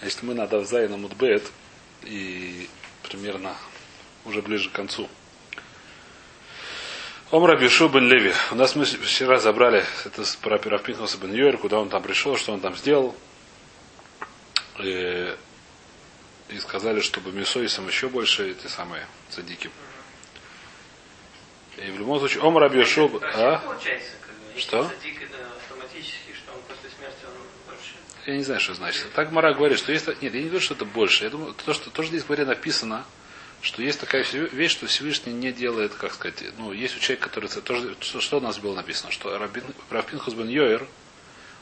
Значит, мы на Давзай на Мудбет и примерно уже ближе к концу. Омра Бишу бен Леви. У нас мы вчера забрали это про Пиравпинхуса бен Йойр, куда он там пришел, что он там сделал. И, и сказали, чтобы Мисоисом еще больше эти самые цадики. И в любом случае, Омра Бишу... А? Что? Я не знаю, что значит. Так Мара говорит, что есть... Нет, я не говорю, что это больше. Я думаю, то, что тоже здесь говоря написано, что есть такая вещь, что Всевышний не делает, как сказать, ну, есть у человека, который... Тоже, что, что у нас было написано? Что Рабин, Равпинхус бен Йоер,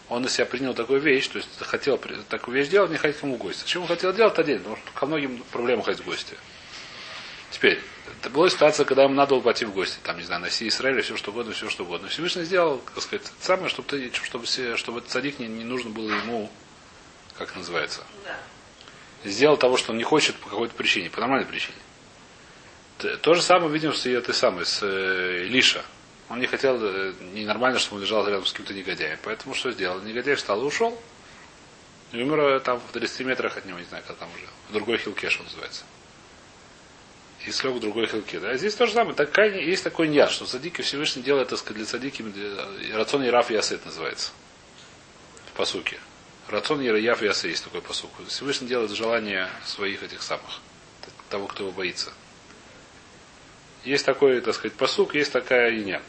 он на себя принял такую вещь, то есть хотел такую вещь делать, не ходить к нему в гости. Чем он хотел делать, отдельно, потому что ко многим проблемам ходить в гости. Теперь, это была ситуация, когда ему надо было пойти в гости, там, не знаю, на Си Израиль, все что угодно, все что угодно. Всевышний сделал, так сказать, самое, чтобы, ты, чтобы, чтобы этот цадик не, не нужно было ему, как называется, да. сделал того, что он не хочет по какой-то причине, по нормальной причине. То же самое видим с этой самой, с э, Лиша. Он не хотел, э, ненормально, чтобы он лежал рядом с каким-то негодяем. Поэтому что сделал? Негодяй встал и ушел. И умер э, там в 30 метрах от него, не знаю, как там уже. В другой хилкеш называется и слег в другой хилке. Да? Здесь то же самое. Такая, есть такой ньяд, что садики Всевышний делает, так сказать, для садики рацион Ераф Ясет называется. В посуке. Рацион Яф Ясет есть такой посук. Всевышний делает желание своих этих самых. Того, кто его боится. Есть такой, так сказать, посук, есть такая иня.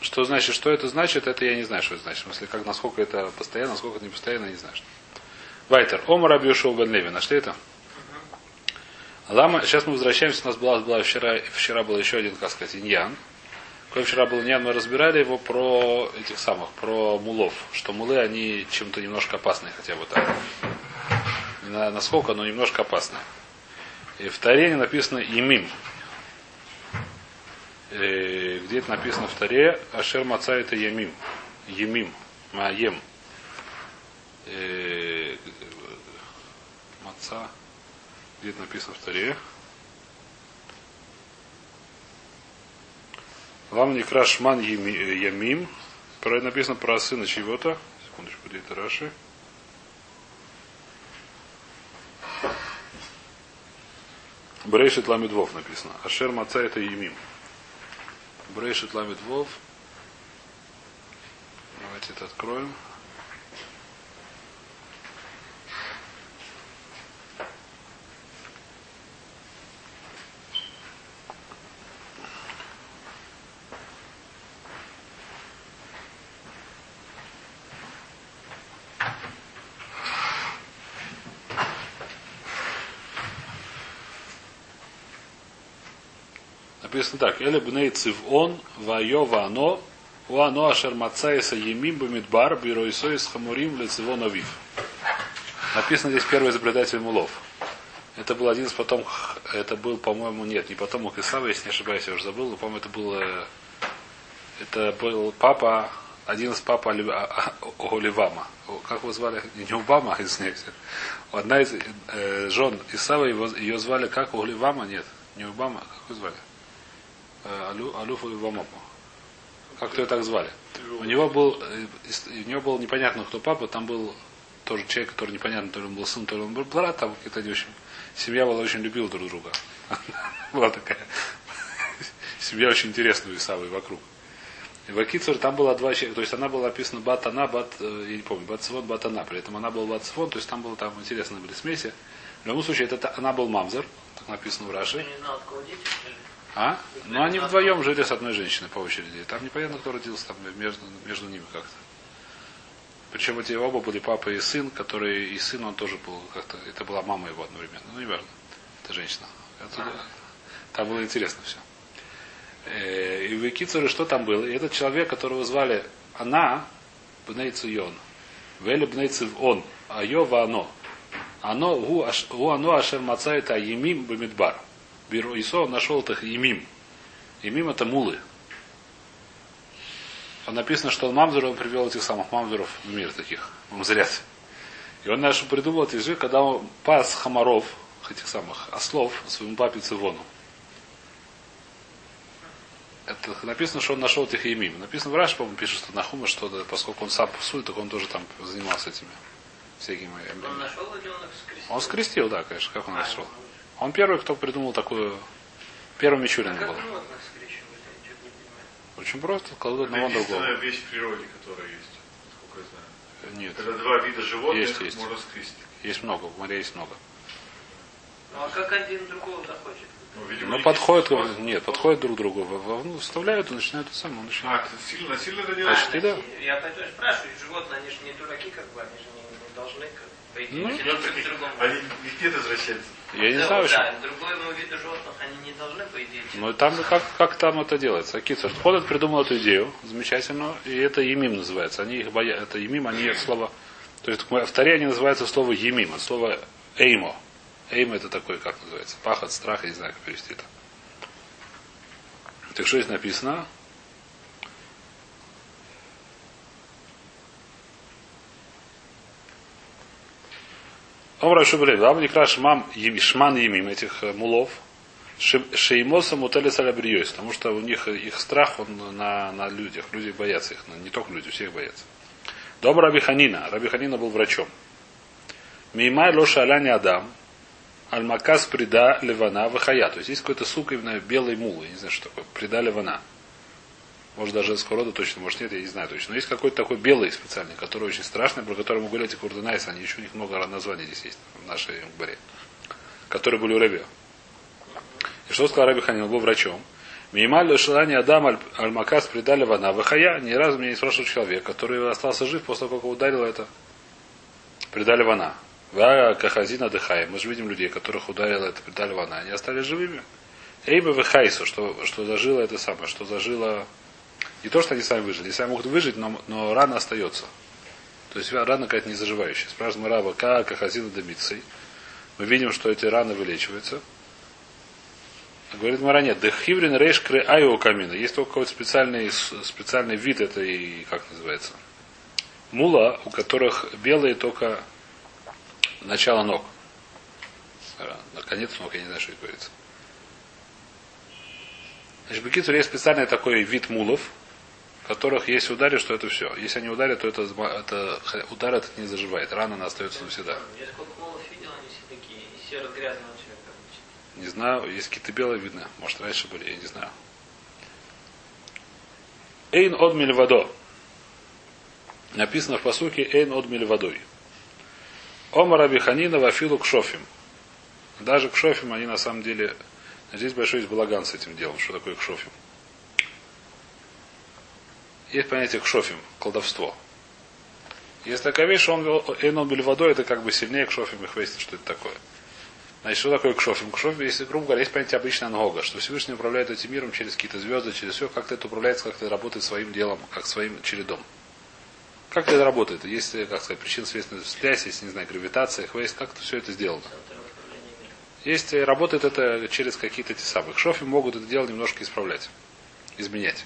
Что значит, что это значит, это я не знаю, что это значит. В смысле, как, насколько это постоянно, насколько это не постоянно, не знаю. Вайтер. Омар Абьюшоу Бен Леви. Нашли это? Лама, сейчас мы возвращаемся, у нас была, была вчера, вчера был еще один, как сказать, иньян. Какой вчера был иньян, мы разбирали его про этих самых, про мулов, что мулы, они чем-то немножко опасные, хотя бы так. На, насколько, но немножко опасные. И в Таре написано имим. И где это написано в Таре? Ашер маца это ямим. Емим. Маем. Маца. Где это написано в Таре? Вам не крашман ямим. Про это написано про сына чего-то. Секундочку, где это Раши? Брейшит ламидвов написано. Ашер маца это ямим. Брейшит ламидвов. Давайте это откроем. Написано так. Эле бней цивон, вайова ано, у ано ашер мацаиса емим бамидбар, биройсоис хамурим лецивон авив. Написано здесь первый изобретатель мулов. Это был один из потомков, это был, по-моему, нет, не потомок Исава, если не ошибаюсь, я уже забыл, но, по-моему, это был, это был папа, один из папа Оливама. Как его звали? Не Убама, извиняюсь. Одна из э, жен Исава, его, ее звали как Оливама? Нет, не Убама, как его звали? Э, Алю, Алюфу Ивамопу. Как-то ее так звали. У него был, э, у него было непонятно, кто папа, там был тоже человек, который непонятно, то ли он был сын, то ли он был брат, там какие-то не очень. Семья была очень любила друг друга. Была такая. Семья очень интересная у Исавы вокруг. В Акицур там было два человека, то есть она была написана Батана, Бат, э, я не помню, Батсивон, Батана, при этом она была Батсивон, то есть там было там интересные были смеси. В любом случае, это, она был Мамзер, так написано в Раши. А? Ну они вдвоем жили с одной женщиной по очереди. Там непонятно, кто родился там между, между ними как-то. Причем эти оба были папа и сын, который и сын он тоже был как-то. Это была мама его одновременно. Ну, не важно. Это женщина. Отсюда, там было интересно все. Э, и в Кицуре что там было? И этот человек, которого звали она, Бнейцу Йон. Вели Бнейцу он. А Йова оно. Оно, у оно ашер мацает аемим бамидбар. Биру Исо нашел их имим. Имим это мулы. Там написано, что он мамзер, он привел этих самых мамзеров в мир таких, мамзерят. И он наш придумал этот язык, когда он пас хамаров, этих самых ослов, своему папе Цивону. Это написано, что он нашел этих имим. Написано в Раш, по-моему, пишет, что Нахума, что поскольку он сам псует, так он тоже там занимался этими всякими. Он нашел или он их скрестил? Он скрестил, да, конечно, как он нашел. Он первый, кто придумал такую. Первый Мичурин А был. Очень просто, кладут Это одного на другого. единственная вещь в природе, которая есть, сколько я знаю. Нет, Когда два вида животных Есть, есть. можно скрестить. есть много, в море есть много. Ну а как один другого захочет? Ну, видимо, Но есть подходят, способ. нет, подходят друг к другу, ну, вставляют и начинают это самое, он начинает. А, сильно, сильно это делаешь? Почти да. Я спрашиваю, животные, они же не дураки, как бы, они же не, не должны, как, Ну, тянуться к другому. Они не те извращенцы. Я не Да, знаю, что. да, другому виду животных они не должны, по идее, Ну и там как, как там это делается? Кицер. Ходят, придумал эту идею, замечательно, и это емим называется. Они их боятся. Это емим, они их слово. То есть в Таре они называются слово емим, от слова эймо. Эймо это такой, как называется? Пахот, страх, я не знаю, как перевести это. Так что здесь написано? Омра Шубрей, Лам Некраш Мам Шман Емим, этих э, мулов, Шеймоса Мутели Салябриёс, потому что у них э, их страх он на, на людях. Люди боятся их, не только люди, всех боятся. Дом Раби Ханина. Раби Ханина был врачом. Меймай Лоша Аляни Адам, Альмакас Прида Левана Вахая. То есть есть какой-то сук именно белой мулы, я не знаю, что такое, Прида Левана. Может даже женского рода точно, может нет, я не знаю точно. Но есть какой-то такой белый специальный, который очень страшный, про который мы говорили, эти курденайсы, они еще у них много названий здесь есть в нашей баре. Которые были у Раби. И что сказал Раби Ханин? Был врачом. Минимальное желание Адам аль- Аль-Макас предали вана. Вахая ни разу меня не спрашивал человек, который остался жив после того, как его ударило это. Предали вана. Ва кахазина дыхая. Мы же видим людей, которых ударило это предали вана. Они остались живыми. Эйба вехайсу, что, что зажило это самое, что зажило не то, что они сами выжили. Они сами могут выжить, но, но рана остается. То есть рана какая-то не заживающая. Спрашиваем раба, как ахазина демицей. Мы видим, что эти раны вылечиваются. Говорит Мара, нет, дехиврин рейш кры айо камина. Есть только какой-то специальный, специальный вид этой, как называется, мула, у которых белые только начало ног. Наконец ног, я не знаю, что это говорится. Значит, Бекицур есть специальный такой вид мулов, которых если ударишь, что это все. Если они ударят, то это, это удар этот не заживает. Рана она остается навсегда. Я сколько молов видел, они все такие цвета обычно. Не знаю, есть какие-то белые видно. Может, раньше были, я не знаю. Эйн от мильвадо. Написано в посуке Эйн от мильвадой. Ома Раби Ханина вафилу к шофим. Даже к шофим они на самом деле... Здесь большой есть балаган с этим делом. Что такое к шофим? Есть понятие к шофим, колдовство. Есть такая вещь, он Эйн от мильвадой, это как бы сильнее к шофим, их выяснить, что это такое. Значит, что такое кшофим? Кшофим, если, грубо говоря, есть понятие обычно ангога, что Всевышний управляет этим миром через какие-то звезды, через все, как-то это управляется, как-то работает своим делом, как своим чередом. Как это работает? Есть, э, как сказать, причина следственная связь, есть, не знаю, гравитация, хвейс, как это все это сделано. Есть, э, работает это через какие-то те самые. Кшофим могут это дело немножко исправлять, изменять.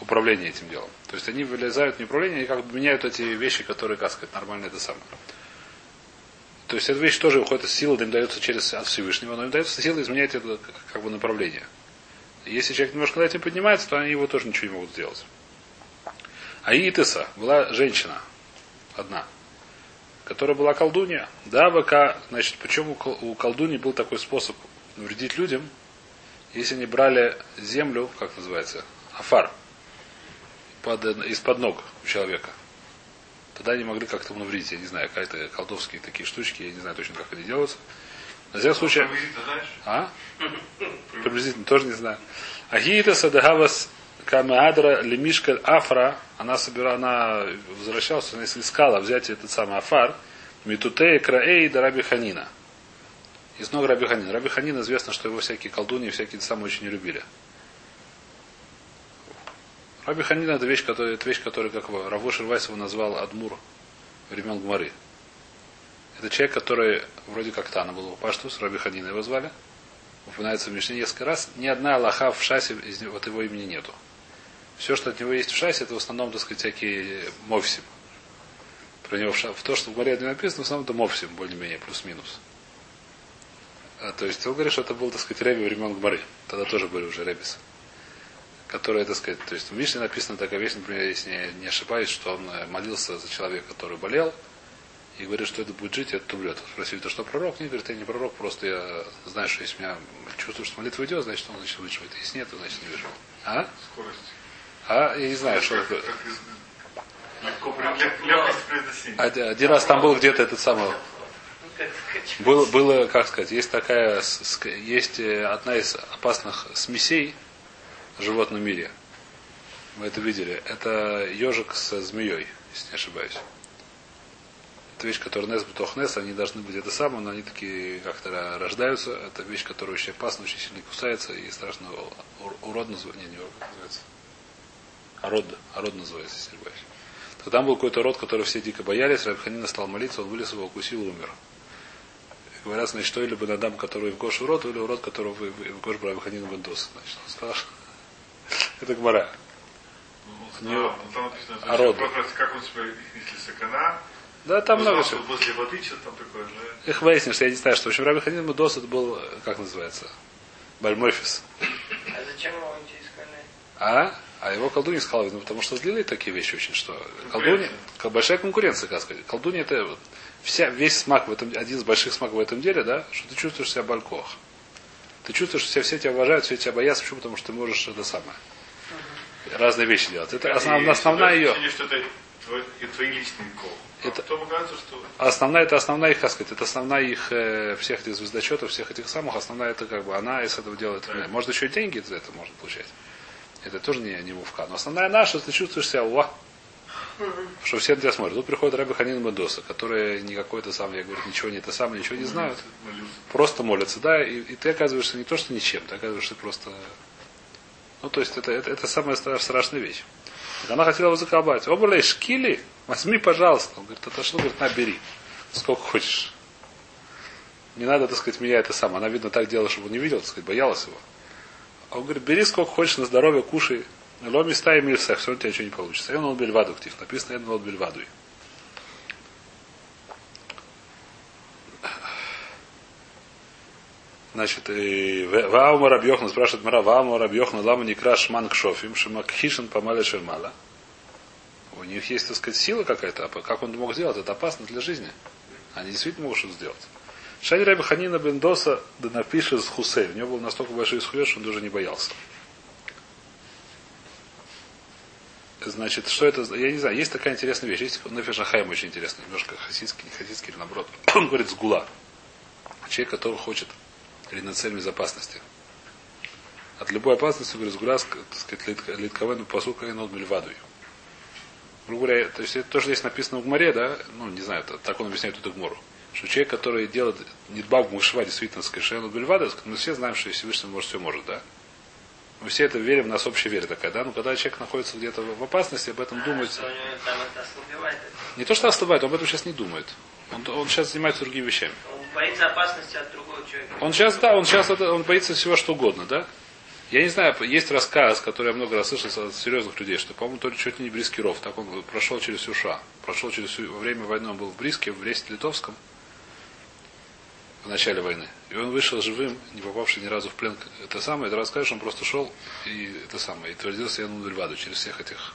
Управление этим делом. То есть они вылезают не управление, они как бы меняют эти вещи, которые, как сказать, нормально это самое. То есть эта вещь тоже уходит из силы, им дается через от Всевышнего, но им дается сила изменять это как бы направление. Если человек немножко над этим поднимается, то они его тоже ничего не могут сделать. А Итеса была женщина, одна, которая была колдунья. Да, ВК, значит, почему у колдуни был такой способ навредить людям, если они брали землю, как называется, афар, из-под ног у человека. Тогда они могли как-то навредить, я не знаю, какие-то колдовские такие штучки, я не знаю точно, как они делаются. На. Приблизительно знаешь? А? Приблизительно, тоже не знаю. Агиита садагавас камеадра лемишка афра, она собирала, она возвращалась, она искала взять этот самый афар, митутей краэй да раби ханина. Из ног раби ханина. Раби ханин известно, что его всякие колдуньи, всякие самые очень не любили. Раби Ханин это вещь, которая, это вещь, которую, как Шервайс его назвал Адмур времен Гмары. Это человек, который вроде как Тана был у Паштус, Раби Ханина его звали. Упоминается в Мишне несколько раз. Ни одна Аллаха в Шасе из него, от его имени нету. Все, что от него есть в Шасе, это в основном, так сказать, всякие мовсим. Про него в, ша... в то, что в Гмаре написано, в основном это мовсим, более-менее, плюс-минус. А, то есть он говорит, что это был, так сказать, Реби времен Гмары. Тогда тоже были уже Ребис. Которая, так сказать, то есть в Мишне написана такая вещь, например, если я не ошибаюсь, что он э, молился за человека, который болел, и говорит, что это будет жить, и это умрет. Спросили, ты что, пророк? Нет, говорит, я не пророк, просто я знаю, что если меня чувствую, что молитва идет, значит, он значит, выживет. Если нет, то значит не выживет. А? Скорость. А? Я не знаю, что как, такое. как произносения. Один раз там был где-то этот самый Было, было, как сказать, есть такая, есть э, одна из опасных смесей животном мире. Мы это видели. Это ежик с змеей, если не ошибаюсь. Это вещь, которая нес бутох нес, они должны быть это самое, но они такие как-то рождаются. Это вещь, которая очень опасна, очень сильно кусается и страшно ур- урод называется. Не, не урод, называется. Арод, арод называется, если не ошибаюсь. То там был какой-то род, который все дико боялись. Рабханина стал молиться, он вылез его, укусил и умер. Говорят, значит, что или Бенадам, который в Гош урод, или урод, которого в, Гош Брабханин Бендос. Значит, он сказал, это гмара. Ну, Не- а, ну, там написано, а роды. вопрос, как он себя, если сакана, Да, там много что возле воды что-то там такое, да? Их выяснишь, я не знаю, что. В общем, Раби Ханин Бендос это был, как называется, Бальмофис. а зачем его идти искали? А? А его колдунья сказала, ну, потому что злили такие вещи очень, что колдунья, большая конкуренция, как сказать. Колдунья это вот вся, весь смак в этом, один из больших смаков в этом деле, да, что ты чувствуешь себя балькох. Ты чувствуешь, что все, все тебя уважают, все тебя боятся, почему? Потому что ты можешь это самое. Разные вещи делать. Это основ- основная ее. твой, и твои личные кол. Это- А оказывается, что Основная, это основная их, как сказать, это основная их э, всех этих звездочетов, всех этих самых, основная это как бы она из этого делает. Да. Может еще и деньги за это может получать. Это тоже не, не мувка. Но основная наша, ты чувствуешь себя, уа, что все на тебя смотрят. Тут приходит Раби Ханин Бендоса, которые не какой-то сам, я говорю, ничего не это самое, ничего не знают. молился. Просто молятся, да, и, и ты оказываешься не то, что ничем, ты оказываешься просто... Ну, то есть это, это, это самая стра- страшная вещь. Она хотела его заколбать. Обалей, шкили, возьми, пожалуйста. Он говорит, отошло, говорит, на, бери. Сколько хочешь. Не надо, так сказать, меня это самое. Она, видно, так делала, чтобы он не видел, так сказать, боялась его. А он говорит, бери сколько хочешь, на здоровье, кушай. Ло места и мирса, все у тебя ничего не получится. И он бельваду ктив. Написано, я он бельвадуй. Значит, и Ваама Рабьохна спрашивает Мара, Ваама Рабьохна, лама не краш шман кшофим, шимакхишин помаля шермала. У них есть, так сказать, сила какая-то. А как он мог сделать? Это опасно для жизни. Они действительно могут что-то сделать. Шани Раби Ханина Бендоса да напишет с Хусей. У него был настолько большой исхует, что он даже не боялся. Значит, что это? Я не знаю, есть такая интересная вещь. Есть Нефиш Ахайм очень интересный, немножко хасидский, не хасидский или наоборот. Он говорит сгула. Человек, который хочет или на цель безопасности. От любой опасности, ск- так сказать, лит- литковену посука и нот мельвадуй. Грубо говоря, то есть это тоже здесь написано в Гмаре, да, ну, не знаю, так он объясняет эту Гмору, что человек, который делает нидбаг мушва, действительно, скажет, шену бельвада, мы все знаем, что Всевышний может все может, да. Мы все это верим, у нас общая вера такая, да, но когда человек находится где-то в опасности, об этом думает. Это ослабевает. Не то, что ослабевает, он об этом сейчас не думает. Он, он сейчас занимается другими вещами. Он боится опасности от другого человека. Он сейчас, да, он сейчас это, он боится всего, что угодно, да? Я не знаю, есть рассказ, который я много раз слышал от серьезных людей, что, по-моему, то ли чуть ли не Брискиров, так он прошел через всю ША. Прошел через всю, во время войны он был в Бриске, в Бресте-Литовском, в начале войны. И он вышел живым, не попавший ни разу в плен. Это самое, это рассказ, что он просто шел и это самое, и твердился я на Дульваду через всех этих.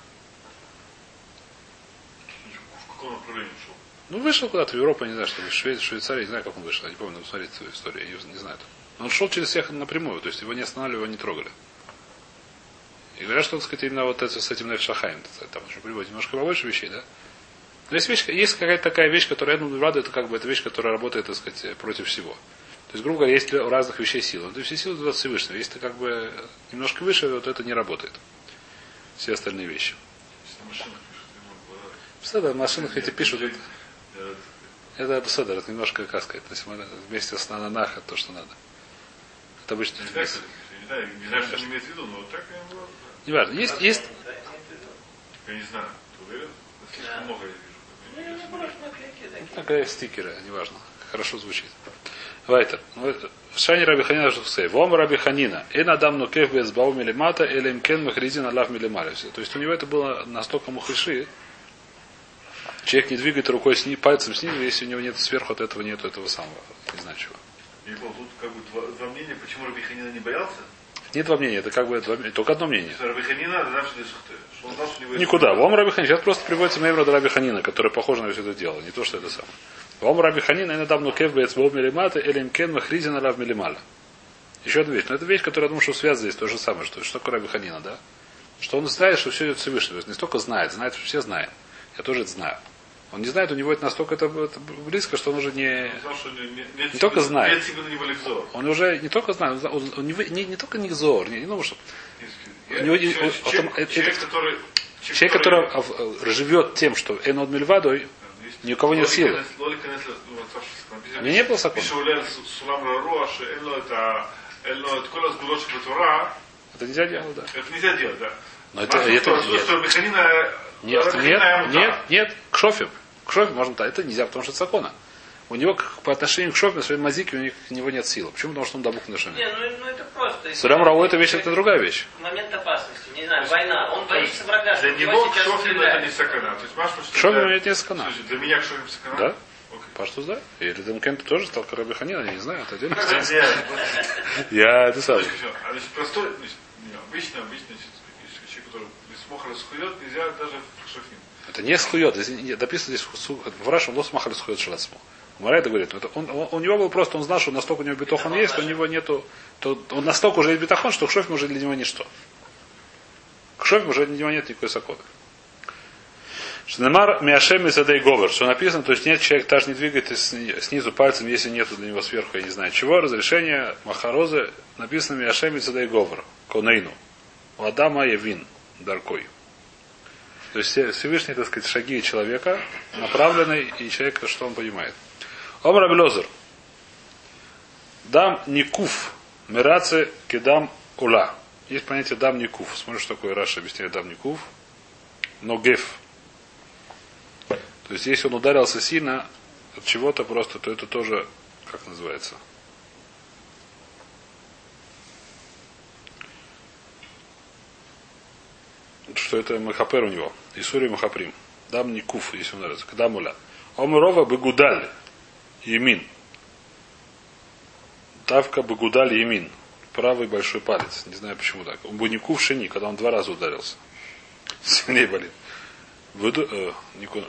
В каком направлении шел? Ну, вышел куда-то в Европу, не знаю, что ли, в Шве- Швейцарии, не знаю, как он вышел, я не помню, посмотреть свою историю, я не знаю. Но он шел через всех напрямую, то есть его не останавливали, его не трогали. И говорят, что, так сказать, именно вот это с этим Нефшахаем, там еще приводит немножко побольше вещей, да? Но есть, вещь, есть какая-то такая вещь, которая, ну, рада, это как бы это вещь, которая работает, так сказать, против всего. То есть, грубо говоря, есть у разных вещей силы. То есть все силы от Всевышнего. Если ты как бы немножко выше, вот это не работает. Все остальные вещи. Если Седер, на машинах эти пишут, это, это Седер, это немножко, как сказать, то есть мы вместе с Нананах, это то, что надо. Это обычно Не не знаю, не знаю, что он имеет в виду, но так я было. Не важно. Есть, есть. Я не знаю, ты уверен? Слишком много я вижу. Ну, такая стикеры, неважно. Хорошо звучит. Вайтер. Шани Раби Ханина Жухсей. Вом Раби Ханина. И надам нукев без бау милимата, или имкен махризин алав милималевси. То есть у него это было настолько мухриши. Человек не двигает рукой сни, пальцем снизу, если у него нет сверху от этого нету этого самого. Не знаю чего. Я понял, тут как бы два, два мнения, почему Раби Ханина не боялся? нет два мнения, это как бы два, только одно мнение. Рабиханина, что он знал, что него Никуда. В Ом Раби Ханина. Сейчас просто приводится Меймра Раби Ханина, который похож на все это дело. Не то, что это самое. В Ом Раби Ханина иногда мнукев бец боб милимата или мкен махризина рав милималя. Еще одна вещь. Но это вещь, которая, я думаю, что связь здесь то же самое. Что, что такое Раби Ханина, да? Что он знает, что все идет есть не столько знает, знает, что все знаем. Я тоже это знаю. Он не знает, у него это настолько это, это близко, что он уже не, не, только знает. он уже не только знает, он, он, не, не, не только не зор, не, не думаю, что... У него, человек, он, человек, это, человек, который, человек, который, который а, а, живет тем, что Энод Мельвадой, ни у кого нет силы. У меня не было закона. Это нельзя делать, да. Это нельзя делать, да. Но это, это, это нет. Нет, нет, нет, нет, к шофе. К шофе можно. Это нельзя, потому что это закона. У него по отношению к шофе, своей мазике, у, них, у него нет силы. Почему? Потому что он дабух на Не, шаме. ну, ну это просто. Сурам Рау это вещь, это другая вещь. Момент опасности, не знаю, война. Он боится врага. Для него к Шофину это не сакана. То есть Машма, что шофе для- это не сакана. Для меня к Шофину сакана? Да? Окей. Паштус, да? Или Демкент тоже стал Раби Ханина, я не знаю, это отдельно. Я это сам. А простой, не, обычно, обычно, человек, который смог расхует, нельзя даже в шофин. Это не схует. Написано здесь хусу- в Раше он смахали схует шалацму. Мара это говорит, это он, он- у него был просто, он знал, что настолько у него битохон есть, что у него нету, то он настолько уже есть битохон, что кшофим уже для него ничто. Кшофим уже для него нет никакой саконы. Шнемар Миашем Садей Говор, что написано, то есть нет, человек даже не двигает сни- снизу пальцем, если нету для него сверху, я не знаю чего, разрешение Махарозы, написано Миашем Садей Говор, Конейну, у Адама Явин, Даркой. То есть все- Всевышний, так сказать, шаги человека направлены, и человек, что он понимает. Омар Абелозер. Дам никуф. Мираци кедам ула. Есть понятие дам никуф. Смотришь, что такое Раша объясняет дам никуф. Но геф. То есть, если он ударился сильно от чего-то просто, то это тоже, как называется? Что это махапер у него. Исури махаприм. Дам никуф, если он нравится. Когда муля. Омрова бегудаль. Емин. Тавка бегудаль емин. Правый большой палец. Не знаю почему так. Он никуф шини, когда он два раза ударился. Сильнее болит. Выду, э, нику-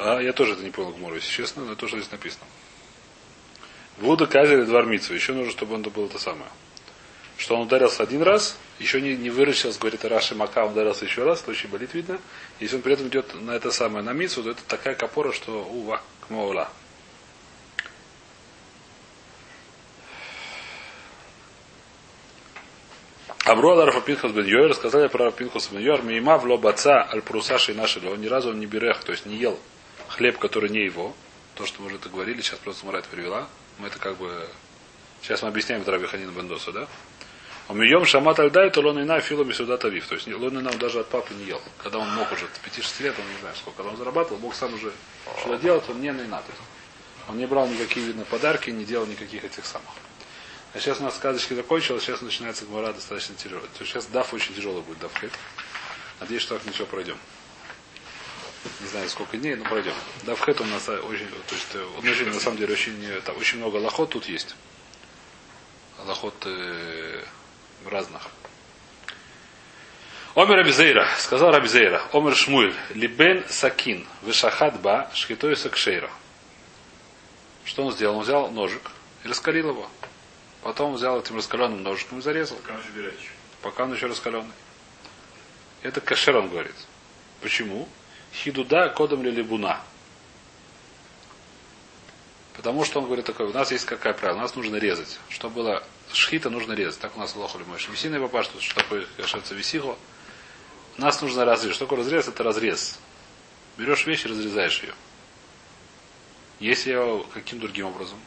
а, я тоже это не понял, Гмору, если честно, но то, что здесь написано. Вуда казали двормицу. Еще нужно, чтобы он был это самое. Что он ударился один раз, еще не, не выручился, говорит Раши Мака, он ударился еще раз, это очень болит, видно. Если он при этом идет на это самое, на мицу, то это такая капора, что ува, кмоула. Амру Адарфа Пинхас бен Йор, рассказали про Пинхас бен Йор, Мейма в лобаца аль прусаши наши, он ни разу он не берех, то есть не ел хлеб, который не его. То, что мы уже это говорили, сейчас просто Мурат привела. Мы это как бы... Сейчас мы объясняем это Раби Ханин Бендосу, да? Умием шамат альдай, то лон ина филами сюда тавив. То есть лон ина он даже от папы не ел. Когда он мог уже, 5-6 лет, он не знаю сколько, когда он зарабатывал, мог сам уже что делать, он не на инаты. Он не брал никакие, видно, подарки, не делал никаких этих самых. А сейчас у нас сказочки закончилась, сейчас начинается гмора достаточно тяжелая. То есть сейчас даф очень тяжелый будет, даф хет. Надеюсь, что так ничего пройдем. Не знаю, сколько дней, но пройдем. Даф хет у нас а, очень, то есть э, он очень, на самом деле, очень, э, там, очень много лохот тут есть. Лохот э, разных. Омер Абизейра, сказал Абизейра, Омер Шмуэль, Либен Сакин, Вишахат Ба, Шхитой Сакшейра. Что он сделал? Он взял ножик и раскалил его. Потом взял этим раскаленным ножиком и зарезал, Пока он еще горячий. пока он еще раскаленный. Это кашер, он говорит. Почему? Хидуда кодом ли либуна. Потому что он говорит такое, у нас есть какая правило, у нас нужно резать. Что было шхита, нужно резать. Так у нас лохали мой Висиный папа, что, что такое кашется висихо. Нас нужно разрезать. Что такое разрез? Это разрез. Берешь вещь и разрезаешь ее. Если я каким другим образом?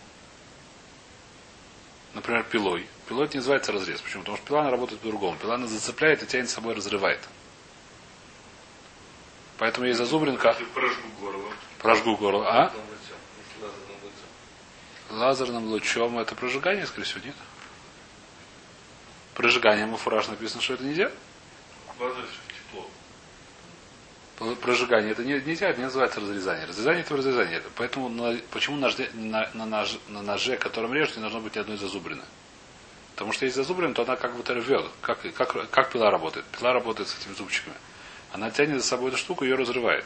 Например, пилой. Пилой это не называется разрез. Почему? Потому что пила она работает по-другому. Пила она зацепляет и тянет с собой разрывает. Поэтому есть зазубринка. Прожгу горло. Прожгу горло. А? Если лазерным лучом. Лазерным лучом это прожигание, скорее всего, нет? Прожигание муфураж написано, что это нельзя. Тепло. Прожигание это не, нельзя, это не называется разрезание. Разрезание это разрезание. Поэтому на- почему на, на- на нож- на ноже, которым режут, не должно быть ни одной зазубрины? Потому что если зазубрена, то она как бы рвет. Как, как, как пила работает? Пила работает с этими зубчиками. Она тянет за собой эту штуку, ее разрывает.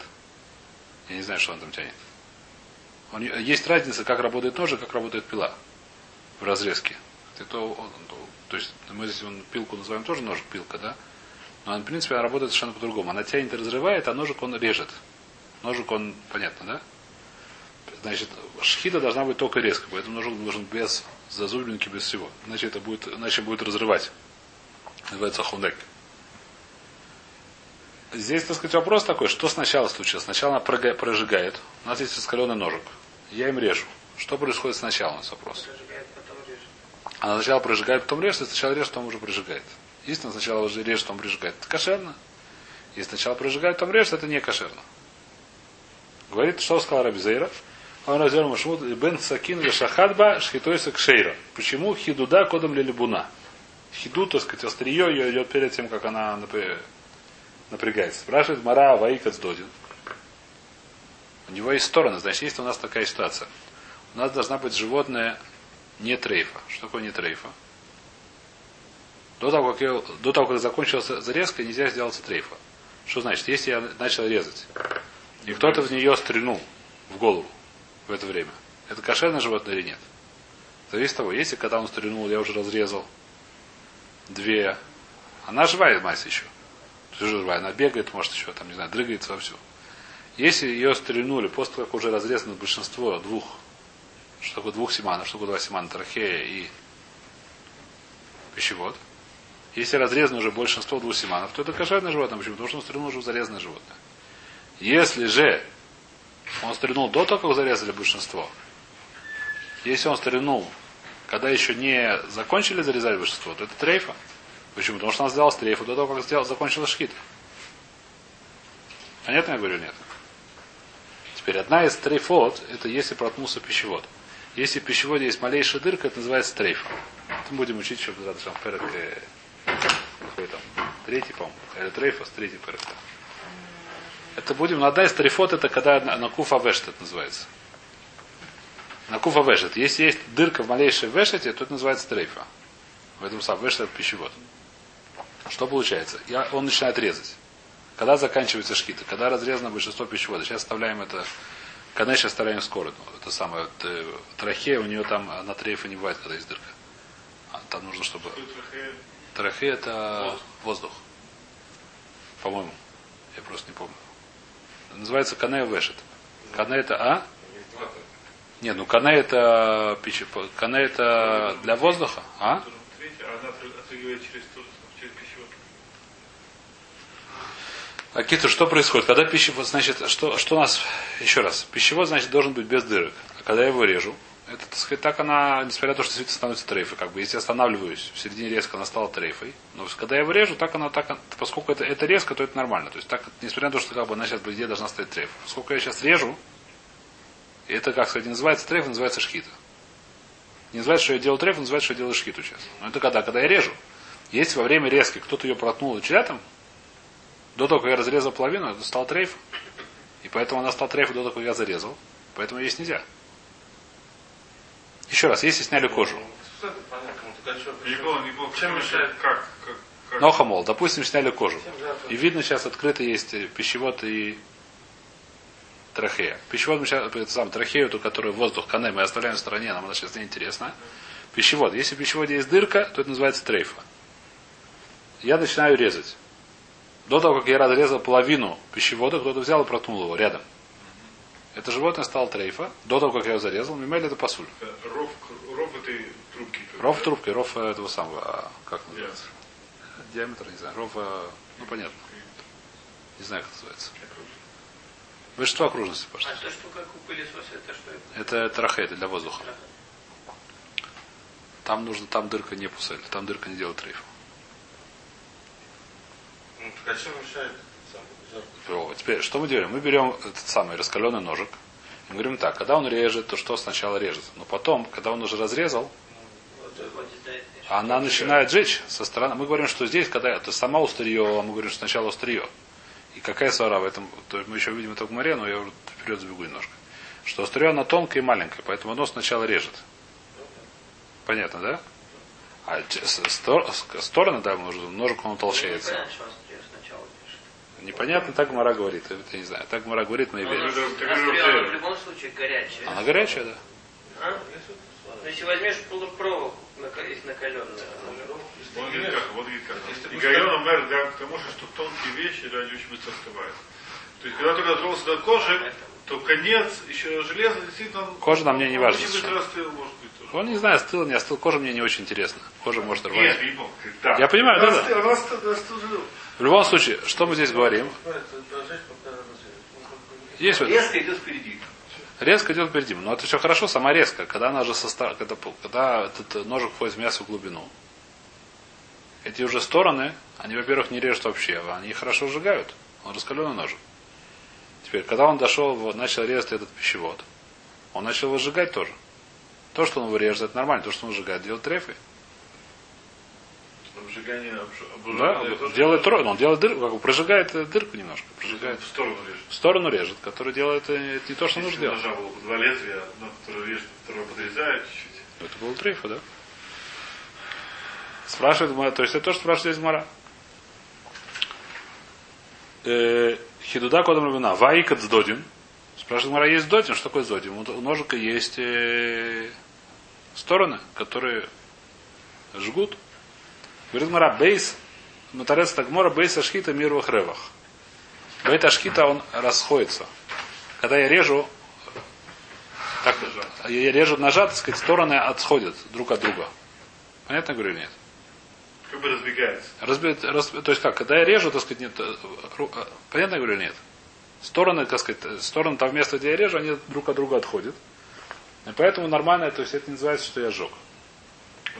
Я не знаю, что она там тянет. Он, есть разница, как работает нож и как работает пила в разрезке. Это, то, есть мы здесь он, пилку называем тоже ножик пилка, да? Но он, в принципе, работает совершенно по-другому. Она тянет и разрывает, а ножик он режет. Ножик он, понятно, да? Значит, шхита должна быть только резко, поэтому ножик должен без зазубринки, без всего. Иначе это будет, иначе будет разрывать. Называется хундек. Здесь, так сказать, вопрос такой, что сначала случилось? Сначала она прожигает. У нас есть раскаленный ножик. Я им режу. Что происходит сначала, у нас вопрос. Прожигает. Она сначала прожигает, потом режет, и сначала режет, потом уже прожигает. Если сначала уже режет, потом прожигает, это кошерно. Если сначала прожигает, потом режет, это не кошерно. Говорит, что сказал Рабизейра? Он развернул Машмут Бен Сакин Шахадба Шхитойса Кшейра. Почему хидуда кодом лилибуна? Хиду, так сказать, острие ее идет перед тем, как она напрягается. Спрашивает Мара Ваикац Додин. У него есть стороны, значит, есть у нас такая ситуация. У нас должна быть животное не трейфа. Что такое не трейфа? До того, как, я, до того, как закончилась зарезка, нельзя сделать трейфа. Что значит? Если я начал резать, и кто-то в нее стрельнул в голову в это время, это кошерное животное или нет? Зависит от того, если когда он стрельнул, я уже разрезал две, она живая мать еще. Живая, она бегает, может еще там, не знаю, дрыгается вовсю. Если ее стрельнули после того, как уже разрезано большинство двух, что такое двух симанов, что такое два симана, трахея и пищевод, если разрезано уже большинство двух симанов, то это кошерное животное. Почему? Потому что он стрельнул уже в зарезанное животное. Если же он стрельнул до того, как зарезали большинство, если он стрельнул, когда еще не закончили зарезать большинство, то это трейфа. Почему? Потому что он сделал стрейфу до того, как сделал, закончил шкит. Понятно я говорю, нет? Теперь одна из трейфот, это если проткнулся пищевод. Если в пищеводе есть малейшая дырка, это называется трейф. Это мы будем учить, чтобы завтра там перек, э, какой там, третий, по-моему, или трейфос, третий перек. Это будем, но одна из трейфот, это когда на куфа вешет, это называется. На куфа вешет. Если есть дырка в малейшей вешете, то это называется трейфа. В этом самом вешет это пищевод. Что получается? Я, он начинает резать. Когда заканчивается шкита? Когда разрезано большинство пищевода? Сейчас оставляем это. Сейчас оставляем скорость. Ну, это самое. Вот, э, трахея у нее там на трейфе не бывает, когда есть дырка. А, там нужно, чтобы. Трахея это воздух. По-моему. Я просто не помню. Называется канея вешет. Кане это а? Не, ну кане это. Кане это для воздуха, а? Она отрыгивает через А Киту, что происходит? Когда пищевод, значит, что, что у нас, еще раз, пищевод, значит, должен быть без дырок. А когда я его режу, это, так сказать, так она, несмотря на то, что действительно становится трейфой, как бы, если останавливаюсь, в середине резко она стала трейфой, но когда я его режу, так она, так, поскольку это, это резко, то это нормально. То есть, так, несмотря на то, что как бы она сейчас, идее, должна стать трейфой. Поскольку я сейчас режу, это, как сказать, не называется трейф, называется шхита. Не называется, что я делаю трейф, называется, что я делаю шхиту сейчас. Но это когда? Когда я режу. Если во время резки кто-то ее проткнул рядом, до того, как я разрезал половину, это стал трейф. И поэтому она стала трейфом до того, как я зарезал. Поэтому есть нельзя. Еще раз, если сняли кожу. Нохамол, допустим, сняли кожу. И видно, сейчас открыто есть пищевод и трахея. Пищевод мы сейчас, это сам трахею, ту, которую воздух, кане, мы оставляем в стороне, нам она сейчас не интересна. Пищевод. Если в пищеводе есть дырка, то это называется трейфа. Я начинаю резать. До того, как я разрезал половину пищевода, кто-то взял и проткнул его рядом. Это животное стало трейфа. До того, как я его зарезал, мимель это пасуль. Ров, ров этой трубки. Ров трубки, ров этого самого, а, как называется? Диаметр, не знаю. Ров, ну понятно. Не знаю, как называется. Большинство окружности, пожалуйста. А то, что как у пылесоса, это что это? Это трахе, это для воздуха. Там нужно, там дырка не пусель, там дырка не делает трейфа. А чем мешает Теперь, что мы делаем? Мы берем этот самый раскаленный ножик. И говорим так, когда он режет, то что сначала режет? Но потом, когда он уже разрезал, она начинает жечь со стороны. Мы говорим, что здесь, когда это сама острие, а мы говорим, что сначала острие. И какая свара в этом? То есть мы еще видим это в море, но я уже вперед забегу немножко. Что острие она тонкая и маленькая, поэтому оно сначала режет. Понятно, да? А стор- стороны, да, может, ножик он Ну, утолщается. непонятно, что он стрел сначала пишет. Непонятно, так Мара говорит. Это я не знаю. Так Мара говорит, мы и Он верим. же- же- так а же стрела уже- в любом случае горячая. Она горячая, да. А? Ну, если возьмешь из накаленную, Он говорит как, вот как. И Гайон мэр, да, к тому, что тонкие вещи ради очень быстро остываются. То есть, когда только дотронулся до кожи, то конец, еще железо, действительно, Кожа на мне не он важно Очень быстро остыл, может быть, тоже. Он не знаю, остыл, не остыл. Кожа мне не очень интересна. Кожа может Нет, рвать. не помню. Да. Я понимаю, да, да. В любом случае, что мы здесь говорим? Есть Резко идет впереди. резко идет впереди. Но это все хорошо, сама резко. Когда она же состав, когда, когда этот ножик входит в мясо в глубину. Эти уже стороны, они, во-первых, не режут вообще, а они хорошо сжигают. Он раскаленный ножик. Теперь, когда он дошел, начал резать этот пищевод, он начал его сжигать тоже. То, что он его режет, это нормально. То, что он сжигает, делает трефы. Обжигание, обж- Да, тоже делает тро, он делает дырку, как бы прожигает э, дырку немножко. Прожигает. в сторону режет. В сторону режет, который делает это не то, что нужно делать. ножа было бы два лезвия, одно, которое режет, второе подрезает чуть-чуть. Это был трейфа, да? Спрашивает Гмара, то есть это то, что спрашивает здесь Гмара. Э, Хидуда кодом рабина. Ваикат сдодин. Спрашивает Гмара, есть додин? Что такое сдодин? У ножика есть э, стороны, которые жгут. Говорит Гмара, бейс, Матарец Тагмора, бейс ашхита мир в хревах. Бейт ашхита, он расходится. Когда я режу, так, я режу ножа, так сказать, стороны отходят друг от друга. Понятно говорю или нет? Как бы разбегается. Разби- раз- то есть как, когда я режу, так сказать, нет, ру- э, понятно говорю или нет? Стороны, так сказать, стороны там место, где я режу, они друг от друга отходят. И поэтому нормально, то есть это не называется, что я сжег.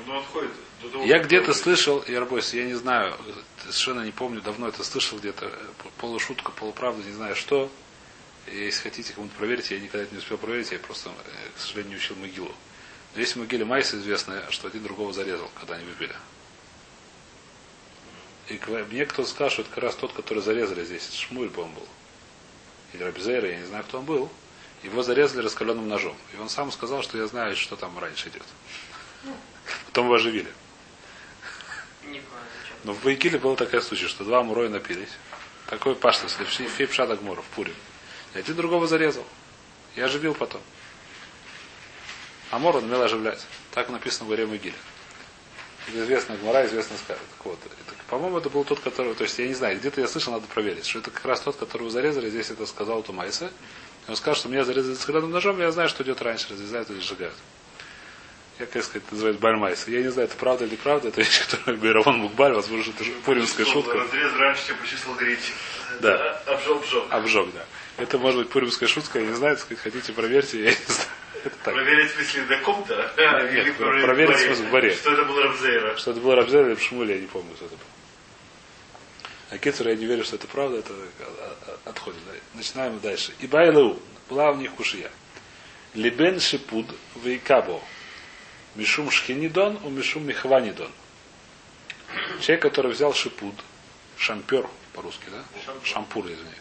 Оно отходит до того, Я где-то слышал, я работаю, я не знаю, совершенно не помню, давно это слышал где-то, полушутка, полуправда, не знаю что. И Если хотите кому-то проверить, я никогда это не успел проверить, я просто, э, к сожалению, не учил могилу. Но есть в могиле Майса известно, что один другого зарезал, когда они выпили. И мне кто-то сказал, что это как раз тот, который зарезали здесь. Это Шмуль, по-моему, был. Или Рабизейра, я не знаю, кто он был. Его зарезали раскаленным ножом. И он сам сказал, что я знаю, что там раньше идет. Потом его оживили. Но в Байкиле был такой случай, что два муроя напились. Такой пашта, фей пшат Агмора в Пуре. И один другого зарезал. И оживил потом. Амор он умел оживлять. Так написано в горе Могиле. Это известная Гмара, известная сказка. Так вот, это, по-моему, это был тот, который, то есть я не знаю, где-то я слышал, надо проверить, что это как раз тот, которого зарезали, здесь это сказал Тумайса. И он сказал, что меня зарезали складным ножом, я знаю, что идет раньше, разрезают или сжигают. Я, как сказать, называют Бальмайса. Я не знаю, это правда или правда, это вещь, которую Бейравон Мукбаль, возможно, это пуримская шутка. Разрез раньше, чем по числу гречи. Да. Обжег, обжег. Да. Это может быть пуримская шутка, я не знаю, сказать, хотите, проверьте, я не знаю. Это так. Проверить в смысле до ком-то? Нет, Или проверить в смысле в баре. Что это был Рамзейра? Что это был Рабзель или Пшмуль, я не помню, что это было. А Кецер, я не верю, что это правда, это а, а, отходит. Начинаем дальше. И Байлау, была у них кушия. Либен шипуд вейкабо. Мишум шхинидон, у мишум михванидон. Человек, который взял шипуд, шампер по-русски, да? Шампур, извиняюсь.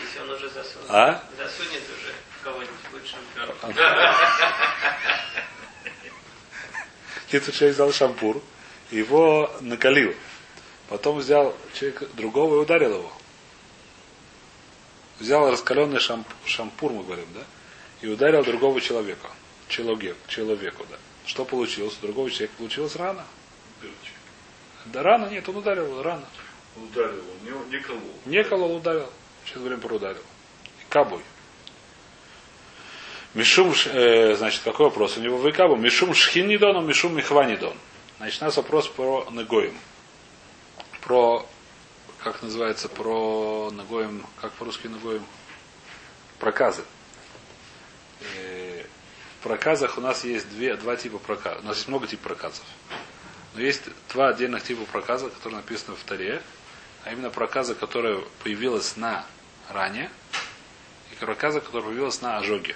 Если он уже засунул. А? Засунет уже кого-нибудь будет шампион. Кицу человек взял шампур, его накалил. Потом взял человек другого и ударил его. Взял раскаленный шамп, шампур, мы говорим, да? И ударил другого человека. Человек, человеку, да. Что получилось? У другого человека получилась рана. Да рана нет, он ударил рана. Ударил его, не, не колол. Не колол, ударил. Сейчас говорим про ударил. Кабой. Мишум, э, значит, какой вопрос? У него в Икабу. Мишум шхинидон, мишум михванидон. Значит, у нас вопрос про Негоим. Про, как называется, про Негоим, как по-русски Негоим? Проказы. Э, в проказах у нас есть две, два типа проказов. У нас есть много типов проказов. Но есть два отдельных типа проказа, которые написаны в Таре, а именно проказа, которая появилась на ране, и проказа, которая появилась на ожоге.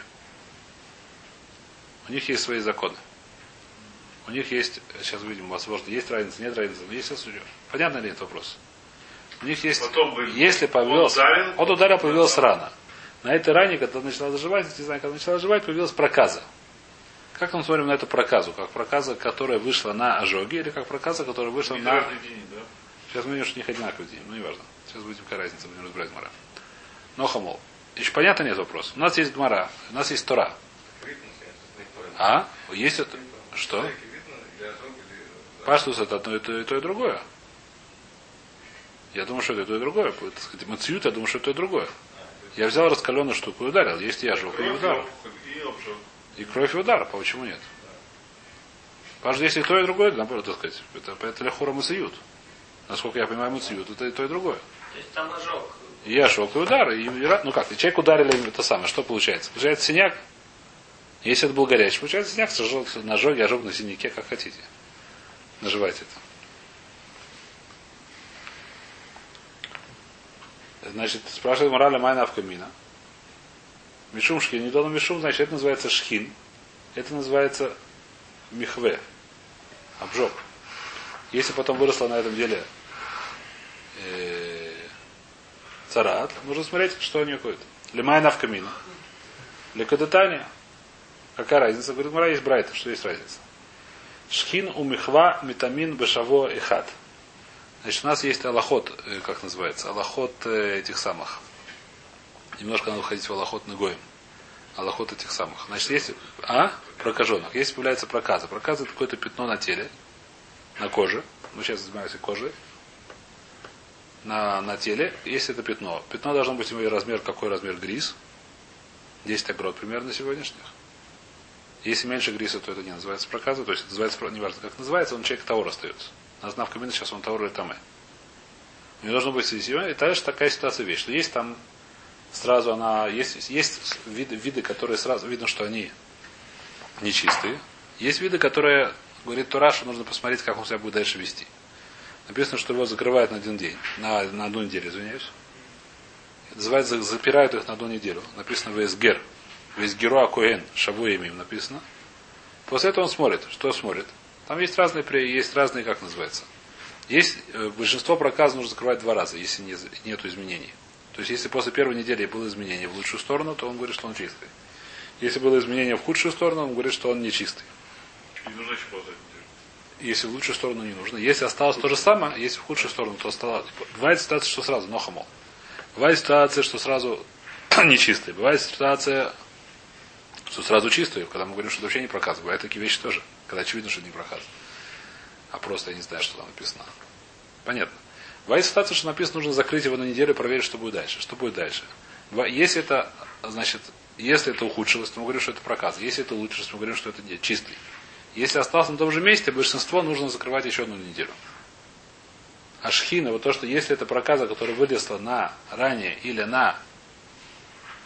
У них есть свои законы. У них есть, сейчас увидим, возможно, есть разница, нет разницы, но есть осужден. Понятно ли этот вопрос? У них есть, Потом вы- если появилась, он ударил, он ударил, появилась рана. На этой ране, когда начала заживать, не знаю, когда начала заживать, появилась проказа. Как мы смотрим на эту проказу? Как проказа, которая вышла на ожоги, или как проказа, которая вышла Не на... день, да? Сейчас мы видим, что у них одинаковый день. Ну, не важно. Сейчас будем какая разница, будем разбирать Мара. Но хамол. Еще понятно нет вопрос. У нас есть Гмара, у нас есть Тора. А? Есть это? Что? Паштус это одно и то, и то, и другое. Я думаю, что это и то, и другое. Так сказать, я думаю, что это и другое. Я взял раскаленную штуку и ударил. Есть я ожег и удар. И кровь и удар. Почему нет? Потому что если то, и другое, наоборот, так сказать, это, это лехура мациют. Насколько я понимаю, мациют, это и то, и другое. То есть там ожог. И я шок и удар. И, ну как, и человек ударили это самое. Что получается? Получается синяк. Если это был горячий, получается синяк, сожжет на ожоге, ожог на синяке, как хотите. Наживайте это. Значит, спрашивает морали майна авкамина. Мишум шхин, не дону мишум, значит, это называется шхин. Это называется михве. Обжог. Если потом выросло на этом деле э, царат, нужно смотреть, что они ходят. Лимай навкамина. Лекадетания. Какая разница? Говорит, Мара есть брайта, что есть разница. Шхин у михва метамин бешаво и хат. Значит, у нас есть аллахот, э, как называется, аллахот э, этих самых. Немножко надо уходить в аллахот ногоем. Аллахот этих самых. Значит, есть, а? Прокаженных. Если появляется проказа. Проказа это какое-то пятно на теле, на коже. Мы сейчас занимаемся кожей. На, на теле. Если это пятно. Пятно должно быть иметь размер, какой размер грис. 10 огрод примерно сегодняшних. Если меньше гриса, то это не называется проказа. То есть называется, неважно как называется, он человек таур остается. На знав камина сейчас он таур или тамэ. У него должно быть сетевое. И дальше такая ситуация вещь, что есть там сразу она, есть, есть виды, виды, которые сразу видно, что они нечистые. Есть виды, которые, говорит Тура, что нужно посмотреть, как он себя будет дальше вести. Написано, что его закрывают на один день, на, на одну неделю, извиняюсь. Называется, запирают их на одну неделю. Написано Весгер. Весгеру Акуэн, Шавуемим написано. После этого он смотрит. Что смотрит? Там есть разные, есть разные, как называется. Есть э, большинство проказов нужно закрывать два раза, если не, нету изменений. То есть, если после первой недели было изменение в лучшую сторону, то он говорит, что он чистый. Если было изменение в худшую сторону, он говорит, что он нечистый. Не нужно еще ползать. Если в лучшую сторону не нужно. Если осталось то же самое, если в худшую сторону, то осталось. Бывает ситуация, что сразу, но хамол. Бывает ситуация, что сразу нечистый. Бывает ситуация, что сразу чистый, когда мы говорим, что это вообще не проказ. Бывают такие вещи тоже, когда очевидно, что не проказ. А просто я не знаю, что там написано. Понятно. Бывает ситуация, что написано, нужно закрыть его на неделю, проверить, что будет дальше. Что будет дальше? Если это, значит, если это ухудшилось, то мы говорим, что это проказ. Если это улучшилось, мы говорим, что это чистый. Если остался на том же месте, большинство нужно закрывать еще одну неделю. А шхина, вот то, что если это проказа, которая вылезла на ранее или на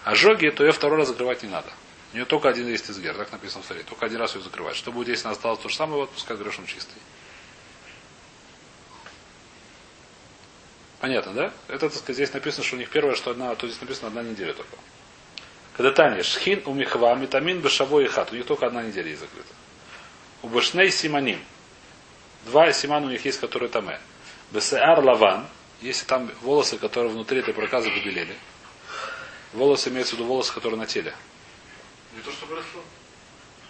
ожоге, то ее второй раз закрывать не надо. У нее только один есть изгер, так написано в старе. Только один раз ее закрывать. Что будет, если она осталась то же самое, вот пускай он чистый. Понятно, да? Это, так сказать, здесь написано, что у них первое, что одна, то здесь написано одна неделя только. Когда Таня, шхин у михва, метамин, бешаво и хат. У них только одна неделя есть закрыта. У башней симаним. Два симана у них есть, которые тамэ. Бесеар лаван, если там волосы, которые внутри этой проказы побелели. Волосы имеются в виду волосы, которые на теле. Не то, что выросло.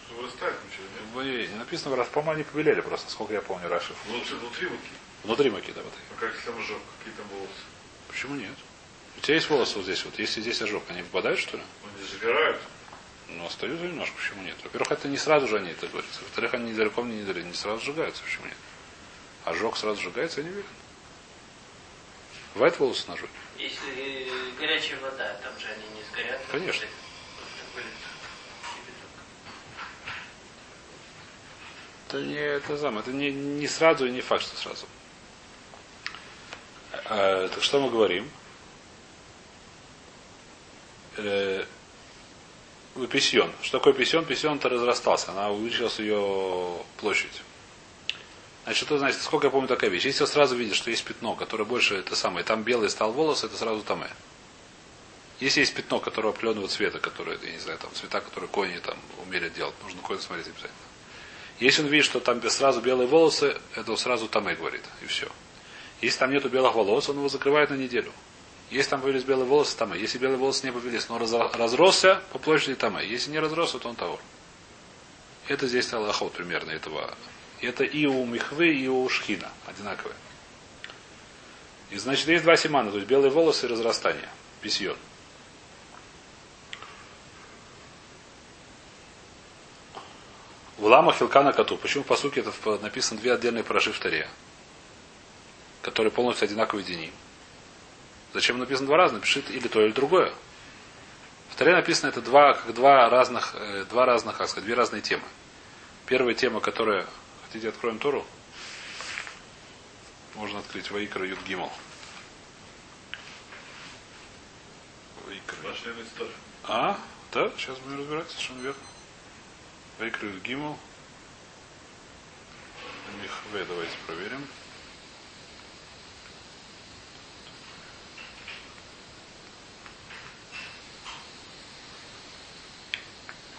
Что вырастает ничего, нет? Вы- Не написано, раз, по-моему, они побелели просто, сколько я помню, Рашев. Внутри, внутри руки. Внутри маки, да, вот. Ну как если там ожог, какие там волосы. Почему нет? У тебя есть волосы вот здесь, вот если здесь ожог, они выпадают, что ли? Они загорают. Ну, остаются немножко, почему нет? Во-первых, это не сразу же они это говорится. Во-вторых, они недалеко не недалеко, не сразу сжигаются, почему нет? Ожог сразу сжигается, я не уверен. Бывает волосы на ожоге? Если э, горячая вода, там же они не сгорят. Конечно. Просто выльется Это не это самое, это не, не сразу и не факт, что сразу. А, так что мы говорим? Э, письон. Что такое письон? Письон-то разрастался, она увеличилась ее площадь. Значит, что значит, сколько я помню такая вещь? Если сразу видишь, что есть пятно, которое больше это самое, там белый стал волос, это сразу тамэ. Если есть пятно, которое определенного цвета, которое, я не знаю, там цвета, которые кони там умели делать, нужно кони смотреть обязательно. Если он видит, что там сразу белые волосы, это сразу тамэ говорит, и все. Если там нету белых волос, он его закрывает на неделю. Если там появились белые волосы, тамэ. Если белые волосы не появились, но разросся по площади тамэ. Если не разросся, то он товар. Это здесь аллахот примерно этого. Это и у михвы, и у шхина одинаковые. И значит, есть два симана, то есть белые волосы и разрастание. Письон. В лама хилкана коту. Почему по сути это написано две отдельные параши в таре, которые полностью одинаковые дни. Зачем написано два разных? Пишет или то, или другое. В таре написано это два, как два разных, э, два разных, как сказать, две разные темы. Первая тема, которая... Хотите, откроем Тору? Можно открыть Ваикра Юд Гимл. А? Да, сейчас будем разбираться, совершенно верно. Ваикра Юд Гимл. Михве, давайте проверим.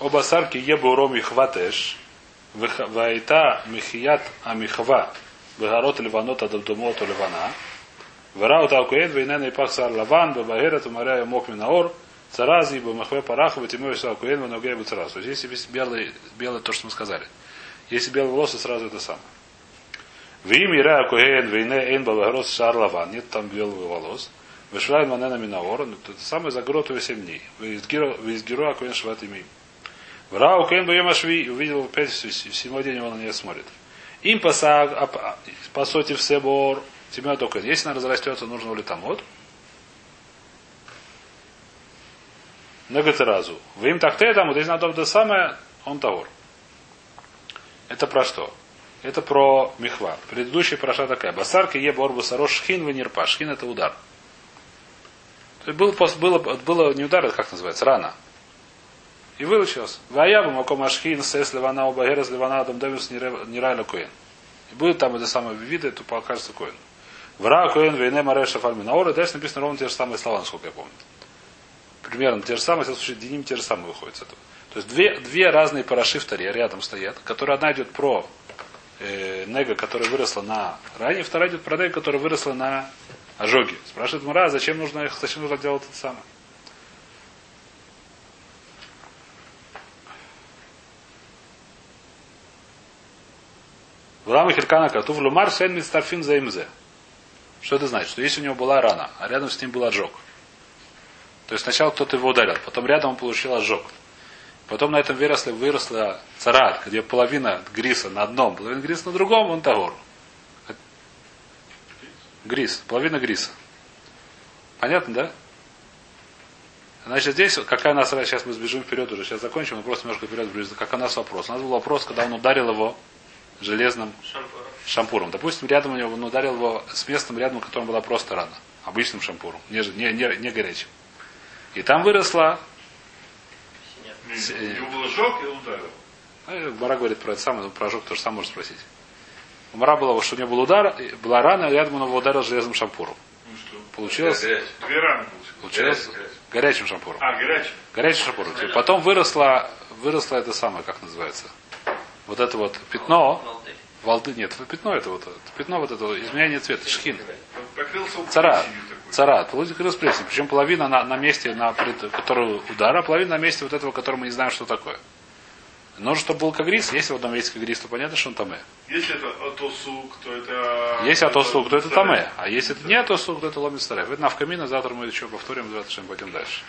Оба сарки ебу ром хватеш, вайта михият амихва, вегарот ливанот адабдумот ливана, Вараут Акуэн, Вейнена и Пахсар Лаван, Бабагерет, Умаря Мок Минаор, Царази, Бамахве Параху, Ватимой Сакуэн, Ваногей Буцарас. То есть если белый, белый, то, что мы сказали. Если белые волосы, сразу это самое. В имя Ира Акуэн, Вейне Эйн Бабагерот Шар Лаван, нет там белого волос. Вышрай Манена Минаор, это самое загротовые 7 дней. Визгиру Акуэн Шват имеем. Врау Кен Баемашви увидел опять в седьмой день он на нее смотрит. Им посаг, по сути, в Себор, только, если она разрастется, нужно улитамот. Нагацеразу. Вы им так ты там, вот если надо то самое, он товар. Это про что? Это про мехва. Предыдущая проша такая. Басарки е борбу сарош шхин венерпа. Шхин это удар. То есть было, было, было не удар, это как называется, рана. И вылучилось. Ваябу маком ашхин сес ливана убагерас ливана адам демис нирайла коин. И будет там это самое виды, то покажется коин. Вра коин вейне мареша фальмин. А дальше написано ровно те же самые слова, насколько я помню. Примерно те же самые, если слушать Диним, те же самые выходят с этого. То есть две, две разные параши в таре рядом стоят, которые одна идет про э, нега, которая выросла на ране, вторая идет про нега, которая выросла на ожоге. Спрашивает Мура, зачем нужно, зачем нужно делать это самое? Лама Хиркана Катув Лумар Шен Мистарфин Заимзе. Что это значит? Что если у него была рана, а рядом с ним был ожог. То есть сначала кто-то его ударил, потом рядом он получил ожог. Потом на этом выросли, выросла царат, где половина гриса на одном, половина гриса на другом, он тагор. Грис, половина гриса. Понятно, да? Значит, здесь, какая у нас, сейчас мы сбежим вперед уже, сейчас закончим, мы просто немножко вперед сбежим. Как у нас вопрос? У нас был вопрос, когда он ударил его железным шампуром. шампуром. Допустим, рядом у него он ударил его с местом рядом, в котором была просто рана. Обычным шампуром, не, не, не, не горячим. И там выросла. У него был ожог, и ударил. Ну, Мара говорит про это самое, про ожог тоже сам можно спросить. У Мара было, что у него был удар, была рана, и рядом он его ударил железным шампуром. Ну что? Получилось? Две раны получилось. Получилось? Горячим шампуром. А, горячим. Горячим шампуром. Потом выросла, выросла это самое, как называется? Вот это вот пятно. Волды нет, это пятно это вот. Пятно вот это изменение цвета, шхин. Покрылся Царат. Покрылся плесенью. Причем половина на, на месте, на которого удара, а половина на месте вот этого, который мы не знаем, что такое. Нужно, чтобы был кагрис. Если в одном есть кагрис, то понятно, что он таме. Если это атосук, то это... Если атосук, то это таме. А если это не атосук, то это ломит старев. Это навкамина, завтра мы еще повторим, завтра пойдем дальше.